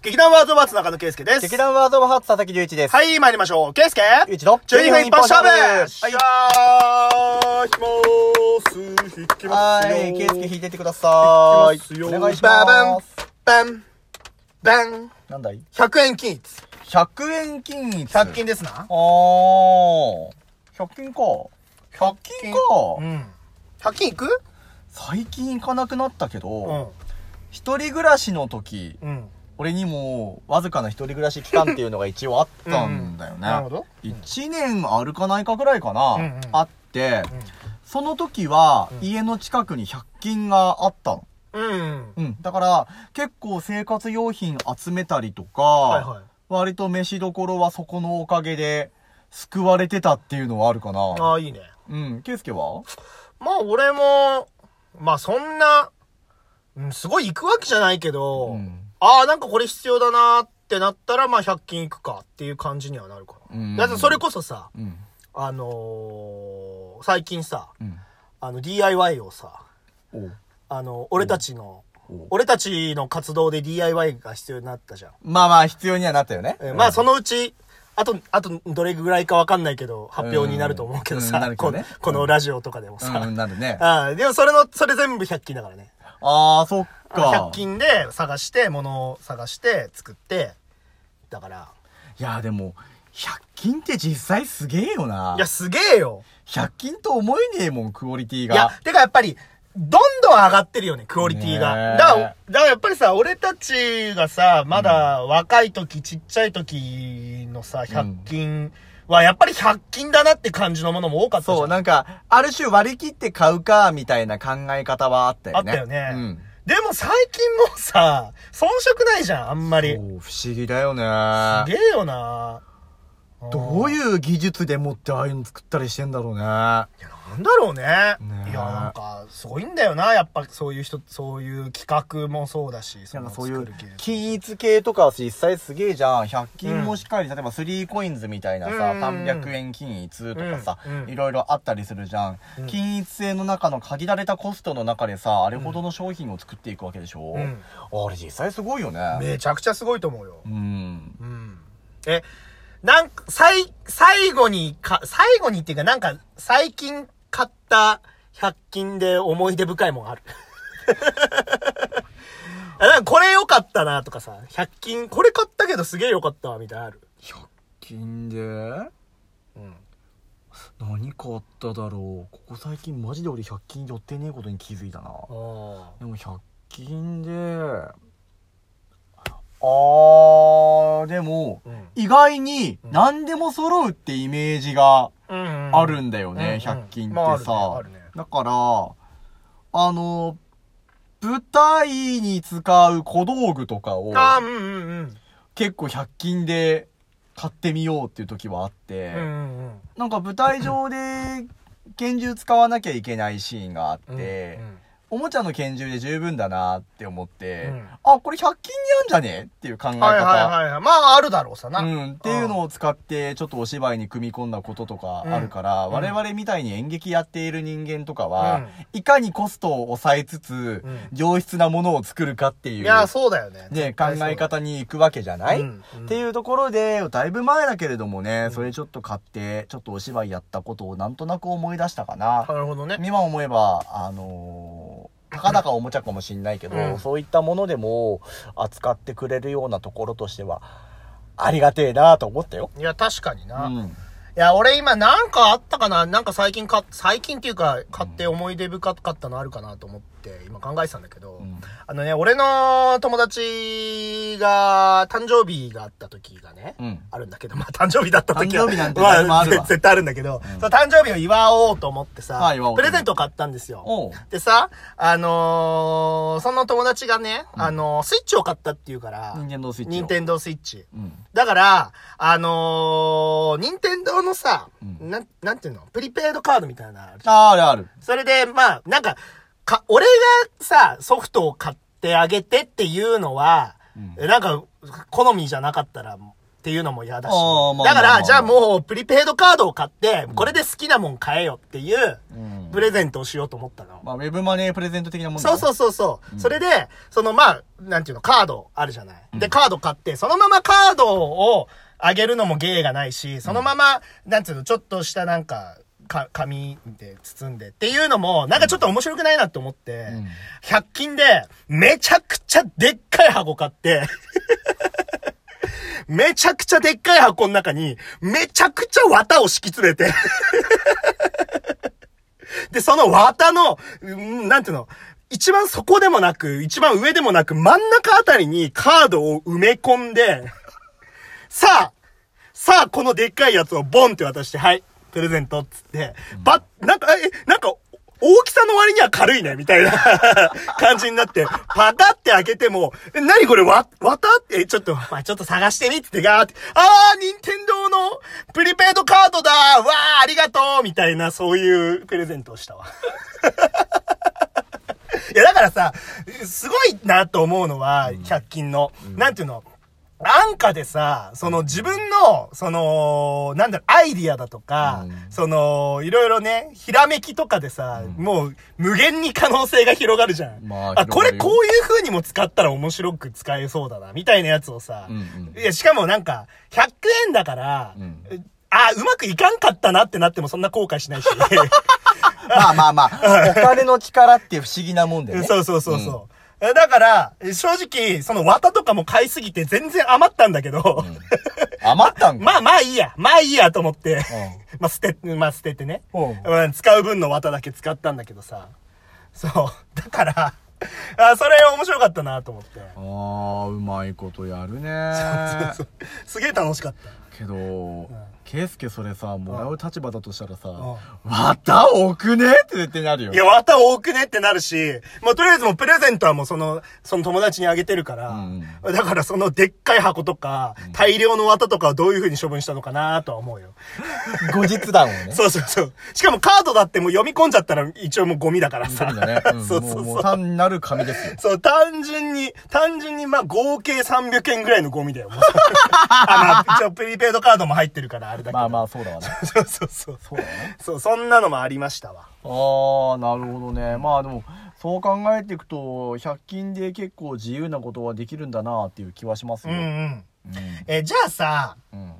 劇団ワードバーツ中野圭介です。劇団ワードオブハーツ佐々木隆一です。はい、参りましょう。圭介？ゆういちの12分一本勝負はいはい、引きまーす。引きますよ。はい、圭介弾いてってください。引きますよお願いしババンます。バン、バン。なんだい？100円均一。?100 円均一。100均ですな。あー。100均か。100均か。うん。100均いく？最近行かなくなったけうど、ん。一人暮らしの時、うん。俺にもわずかな一人暮らし期間っていうのが一応あったんだよね。なるほど。1年あるかないかぐらいかな、うんうんあって、その時は家の近くに100均があったの。うん。うん。だから、結構生活用品集めたりとか、はいはい。割と飯どころはそこのおかげで救われてたっていうのはあるかな。ああ、いいね。うん。ケイスケは？まあ、俺も、まあ、そんな、うん、すごい行くわけじゃないけど、うんああ、なんかこれ必要だなってなったら、まあ、100均行くかっていう感じにはなるかな。うんだってそれこそさ、うん。あのー最近さ、うん。あの、DIY をさ、あの、俺たちの、俺たちの活動で DIY が必要になったじゃん。まあまあ必要にはなったよね。えーまあ、その、のうち、あと、あと、どれぐらいかわかんないけど、発表になると思うけどうんさ、このこのラジオとかでもさ。うん、なるね。ああでもそれの、それ全部100均だからね。ああ、そっか。100均で探して、物を探して、作って、だから、いや、でも、100均って実際すげえよな。いや、すげえよ。100均と思えねえもん、クオリティが。いや、てかやっぱり、どんどん上がってるよね、クオリティが。だから、だからやっぱりさ、俺たちがさ、まだ若い時、ちっちゃい時のさ、100均は、やっぱり100均だなって感じのものも多かった。そう、なんか、ある種割り切って買うか、みたいな考え方はあったよね。あったよねうん。でも最近もうさ、遜色ないじゃん、あんまり。そう不思議だよね。すげえよなどうういう技術でもってああいうの作ったりしてんだろうね。いや、なんだろうね。ねえいや、なんか、すごいんだよな。やっぱそういう人、そういう企画もそうだし、なんかそういう均一系とか実際すげえじゃん。100均もしっかり、例えば 3coins みたいなさ、うん300円均一とかさ、うんうんいろいろあったりするじゃん。うん均一性の中の限られたコストの中でさ、あれほどの商品を作っていくわけでしょ、うんあれ実際すごいよね。めちゃくちゃすごいと思うよ。うん。うん。え、なんか、最、最後にか、最後にっていうか、なんか、最近買った100均で思い出深いもんある。あなんかこれ良かったなとかさ、100均、これ買ったけどすげえ良かったわ、みたいなのある。100均で？うん。何買っただろう？ここ最近マジで俺100均寄ってねえことに気づいたな。あでも100均で、あー、でも、うん意外に何でも揃うってイメージがうんあるんだよね、うんうん100均ってまあねねだから、あの、舞台に使う小道具とかをうんうんうん。結構100均で買ってみようっていう時はあって、うんうんうん。なんか舞台上で拳銃使わなきゃいけないシーンがあって、うんおもちゃの拳銃で十分だなって思って、うんあ、これ100均にあんじゃねっていう考え方。はいはいはいはい。まあ、あるだろうさな。うん、っていうのを使って、ちょっとお芝居に組み込んだこととかあるから、うん我々みたいに演劇やっている人間とかは、うんいかにコストを抑えつつ、うん上質なものを作るかっていう、いや、そうだよね。ね、絶考え方に行くわけじゃない、っていうところで、だいぶ前だけれどもね、それちょっと買って、ちょっとお芝居やったことをなんとなく思い出したかな。なるほどね。今思えば、あのーたかだかおもちゃかもしんないけど、うんそういったものでも扱ってくれるようなところとしては、ありがてえなと思ったよ。いや、確かにな。いうん。や、俺今なんかあったかな？なんか最近か、最近っていうか、買って思い出深かったのあるかなと思って、今考えてたんだけど、ん。あのね、俺の友達が、誕生日があった時がね、うん。あるんだけど、まあ誕生日だった時は、誕生日なんてまあ絶対あるんだけど、その誕生日を祝おうと思ってさ、プレゼントを買ったんですよ。でさ、あのーその友達がね、あのースイッチを買ったっていうから、任天堂スイッチを。任天堂スイッチ。うん。だから、あのー、任天堂のさ、うん。なん、なんていうの？プリペイドカードみたいなのあるじゃん。ああるある。それで、まあ、なんか、か、俺がさ、ソフトを買ってあげてっていうのは、うんなんか、好みじゃなかったら、っていうのも嫌だし。だから、じゃあもう、プリペイドカードを買って、これで好きなもん買えよっていう、うんプレゼントをしようと思ったの。まあ、ウェブマネープレゼント的なもんだねそうそうそうそう。それで、そのまあ、なんていうの、カードあるじゃない。で、カード買って、そのままカードをあげるのも芸がないし、そのまま、なんていうの、ちょっとしたなんか、か、紙で包んでっていうのも、なんかちょっと面白くないなって思って、ん。100均で、めちゃくちゃでっかい箱買って、めちゃくちゃでっかい箱の中に、めちゃくちゃ綿を敷き詰めて、で、その綿の、うんなんていうの、一番底でもなく、一番上でもなく、真ん中あたりにカードを埋め込んで、さあ、さあ、このでっかいやつをボンって渡して、はい、プレゼントっつって、ば、なんか、え、なんか、大きさの割には軽いね、みたいな 感じになって、パカって開けても、え、なにこれ、わ、綿？って、ちょっと、まあ、ちょっと探してみってガーって、あー、任天堂のプリペイドカードだわー、ありがとうみたいな、そういうプレゼントをしたわ。いや、だからさ、すごいなと思うのは、100均の、なんていうの、なんかでさ、その自分の、その、なんだろ、アイディアだとか、うんその、いろいろね、ひらめきとかでさ、もう無限に可能性が広がるじゃん。まああ、これこういう風にも使ったら面白く使えそうだな、みたいなやつをさ、うんうんいや、しかもなんか、100円だから、うんあ、うまくいかんかったなってなってもそんな後悔しないし。まあまあまあ、お金の力って不思議なもんでね。そうそうそうそう。えだから、正直、その綿とかも買いすぎて全然余ったんだけど、余ったんか？まあまあいいや、まあいいやと思って、まあ捨て、まあ捨ててね、うん。まあ使う分の綿だけ使ったんだけどさ、そう、だから、あそれ面白かったなと思って。ああ、うまいことやるね。すげえ楽しかった。けど、ケイスケそれさ、もらう立場だとしたらさ、んまた多くねって絶対なるよ。いや、綿多くねってなるし、まあ、とりあえずもうプレゼントはもうその、その友達にあげてるから、うんだからそのでっかい箱とか、大量の綿とかをどういう風に処分したのかなとは思うよ。後日談をね。そうそうそう。しかもカードだってもう読み込んじゃったら一応もうゴミだからさ。そうだね。うんそうそうそう。もうもう単なる紙ですよ。そう、単純に、単純にまあ合計300円ぐらいのゴミだよ。あ、まあ、一応プリペイドカードも入ってるからあれだけど。まあまあ、そうだわね。そうそうそう。そうね。そう、そんなのもありましたわ。ああ、なるほどね。まあでも、そう考えていくと、100均で結構自由なことはできるんだなっていう気はしますよ。うんうん。うん。え、じゃあさ、うん。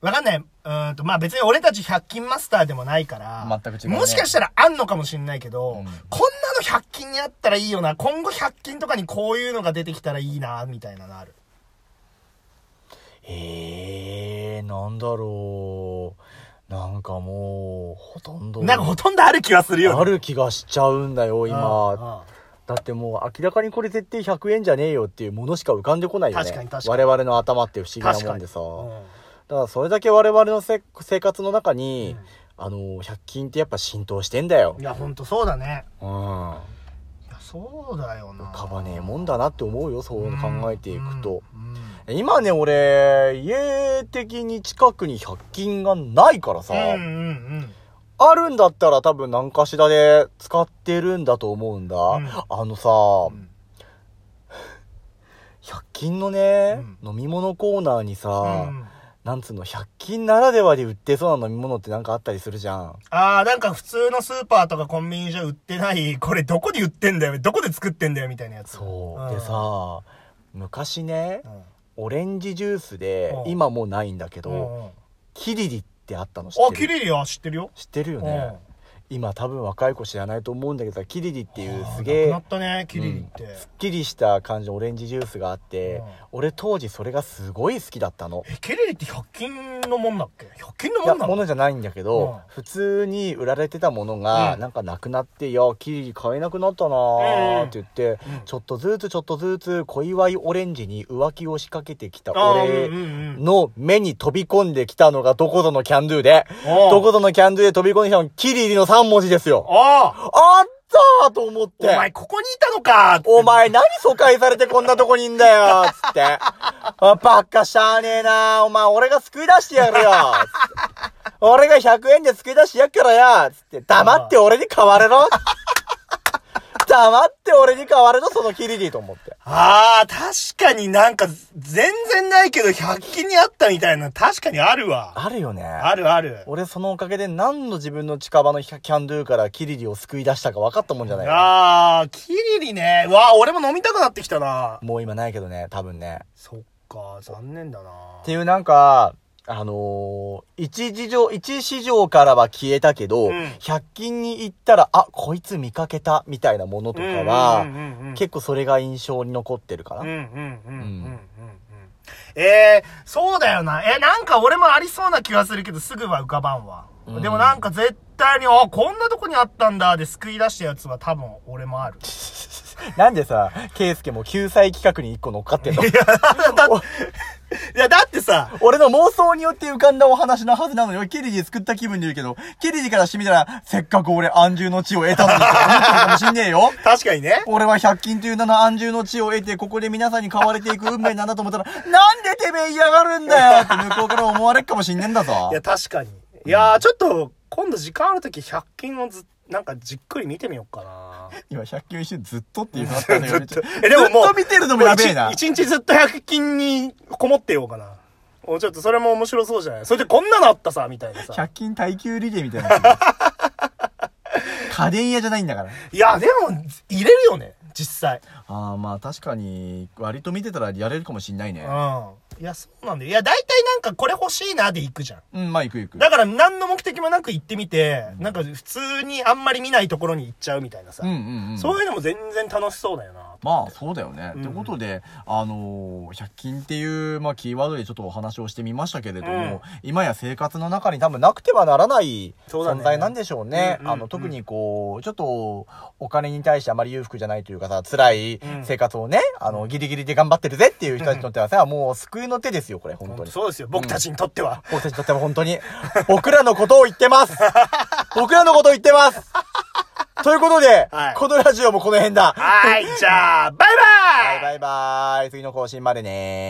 わかんない。うーんと、まあ別に俺たち100均マスターでもないから、全く違うねもしかしたらあんのかもしんないけど、うんこんなの100均にあったらいいよな、今後100均とかにこういうのが出てきたらいいな、みたいなのある。ええー、なんだろう。なんかもう、ほとんど。なんかほとんどある気がするよね。ある気がしちゃうんだよ、今。今。だってもう明らかにこれ絶対100円じゃねえよっていうものしか浮かんでこないよね。確かに確かに我々の頭って不思議。なもんでさ。うんだからそれだけ我々のせ生活の中に、あの、100均ってやっぱ浸透してんだよい。や、ほんとそうだね。うん。いや、そうだよな。浮かばねえもんだなって思うよ、そう考えていくと。うん。うん今ね、俺、家的に近くに100均がないからさ、うんうんうん。あるんだったら多分何かしらで使ってるんだと思うんだ。んあのさ、ん100均のね、飲み物コーナーにさ、うんなんつうの、100均ならではで売ってそうな飲み物ってなんかあったりするじゃん。ああ、なんか普通のスーパーとかコンビニじゃ売ってない、これどこで売ってんだよ、どこで作ってんだよ、みたいなやつ。そう。んで、さ、昔ねう、んオレンジジュースでう、ん今もうないんだけど、うんうんキリリってあったの知ってる？あ、キリリは知ってるよ。知ってるよね。今多分若い子知らないと思うんだけどさ、キリリっていうすげえね。うんすっきりした感じのオレンジジュースがあって、うん。俺当時それがすごい好きだったの。え、キリリって100均のもんだっけ ?100 均のもんなの？ものじゃないんだけど、うん。普通に売られてたものが、うん。なんかなくなって、いや、キリリ買えなくなったなーって言って、うん。ちょっとずつちょっとずつ小祝いオレンジに浮気を仕掛けてきた俺の目に飛び込んできたのがどこぞのキャンドゥで、どこぞのキャンドゥで飛び込んできたのがキリリの3文字ですよ。ああったーと思って。あお前ここにいたのかお前何疎開されてこんなとこにいんだよつって。あ、ばっかしゃあねえなお前俺が救い出してやるよ俺が100円で救い出してやっからやつって。黙って俺に買われろ黙黙って俺に変わるとそのキリリと思って。ああ、確かになんか、全然ないけど、100均にあったみたいな、確かにあるわ。あるよね。あるある。俺そのおかげで何の自分の近場のキャンドゥからキリリを救い出したか分かったもんじゃないかああ、キリリね。うわあ、俺も飲みたくなってきたな。もう今ないけどね、多分ね。そっか、残念だな。っていうなんか、あのー、一市場、一市場からは消えたけど、うん100均に行ったら、あ、こいつ見かけた、みたいなものとかは、結構それが印象に残ってるかな。うんうんうんうんうんうん。えー、そうだよな。え、なんか俺もありそうな気がするけど、すぐは浮かばんわ。うんでもなんか絶対に、あ、こんなとこにあったんだ、で救い出したやつは多分俺もある。なんでさ、ケイスケも救済企画に一個乗っかってんの？いや、だってさ、俺の妄想によって浮かんだお話のはずなのに、ケリジ救った気分で言うけど、ケリジからしてみたら、せっかく俺安住の地を得たのにって思ってるかもしんねえよ。確かにね。俺は100均という名の安住の地を得て、ここで皆さんに買われていく運命なんだと思ったら、なんでてめえ嫌がるんだよって向こうから思われっかもしんねえんだぞい。や、確かに。いやー、ちょっと、今度時間あるとき100均をず、なんかじっくり見てみようかな。今100均一瞬ずっとっていうのあったんだけど、ずっとえでももうずっと見てるのもやべえな。一日ずっと100均にこもってようかな。おちょっとそれも面白そうじゃないそれでこんなのあったさ、みたいなさ。100均耐久リレーみたいなやつ。家電屋じゃないんだから。いや、でも、入れるよね、実際。ああ、まあ確かに、割と見てたらやれるかもしんないね。うん。いや、そうなんだよ。いや、大体なんかこれ欲しいなで行くじゃん。うん、まあ行く行く。だから何の目的もなく行ってみて、なんか普通にあんまり見ないところに行っちゃうみたいなさ。うんうんうん。そういうのも全然楽しそうだよな。まあそうだよね。うん。ってことで、あのー、100均っていう、まあキーワードでちょっとお話をしてみましたけれども、うん。今や生活の中に多分なくてはならない存在なんでしょうね。うんうん。うんあの、特にこう、ちょっとお金に対してあまり裕福じゃないというかさ、辛いうん。生活をね、あの、ギリギリで頑張ってるぜっていう人たちにとってはさ、もう救いの手ですよ、これ、本当に。そうですよ、僕たちにとっては。僕たちにとっては本当に、僕らのことを言ってます。僕らのことを言ってます ということで、はいこのラジオもこの辺だ。はい、じゃあ、バイバイバイバイバーイ。次の更新までね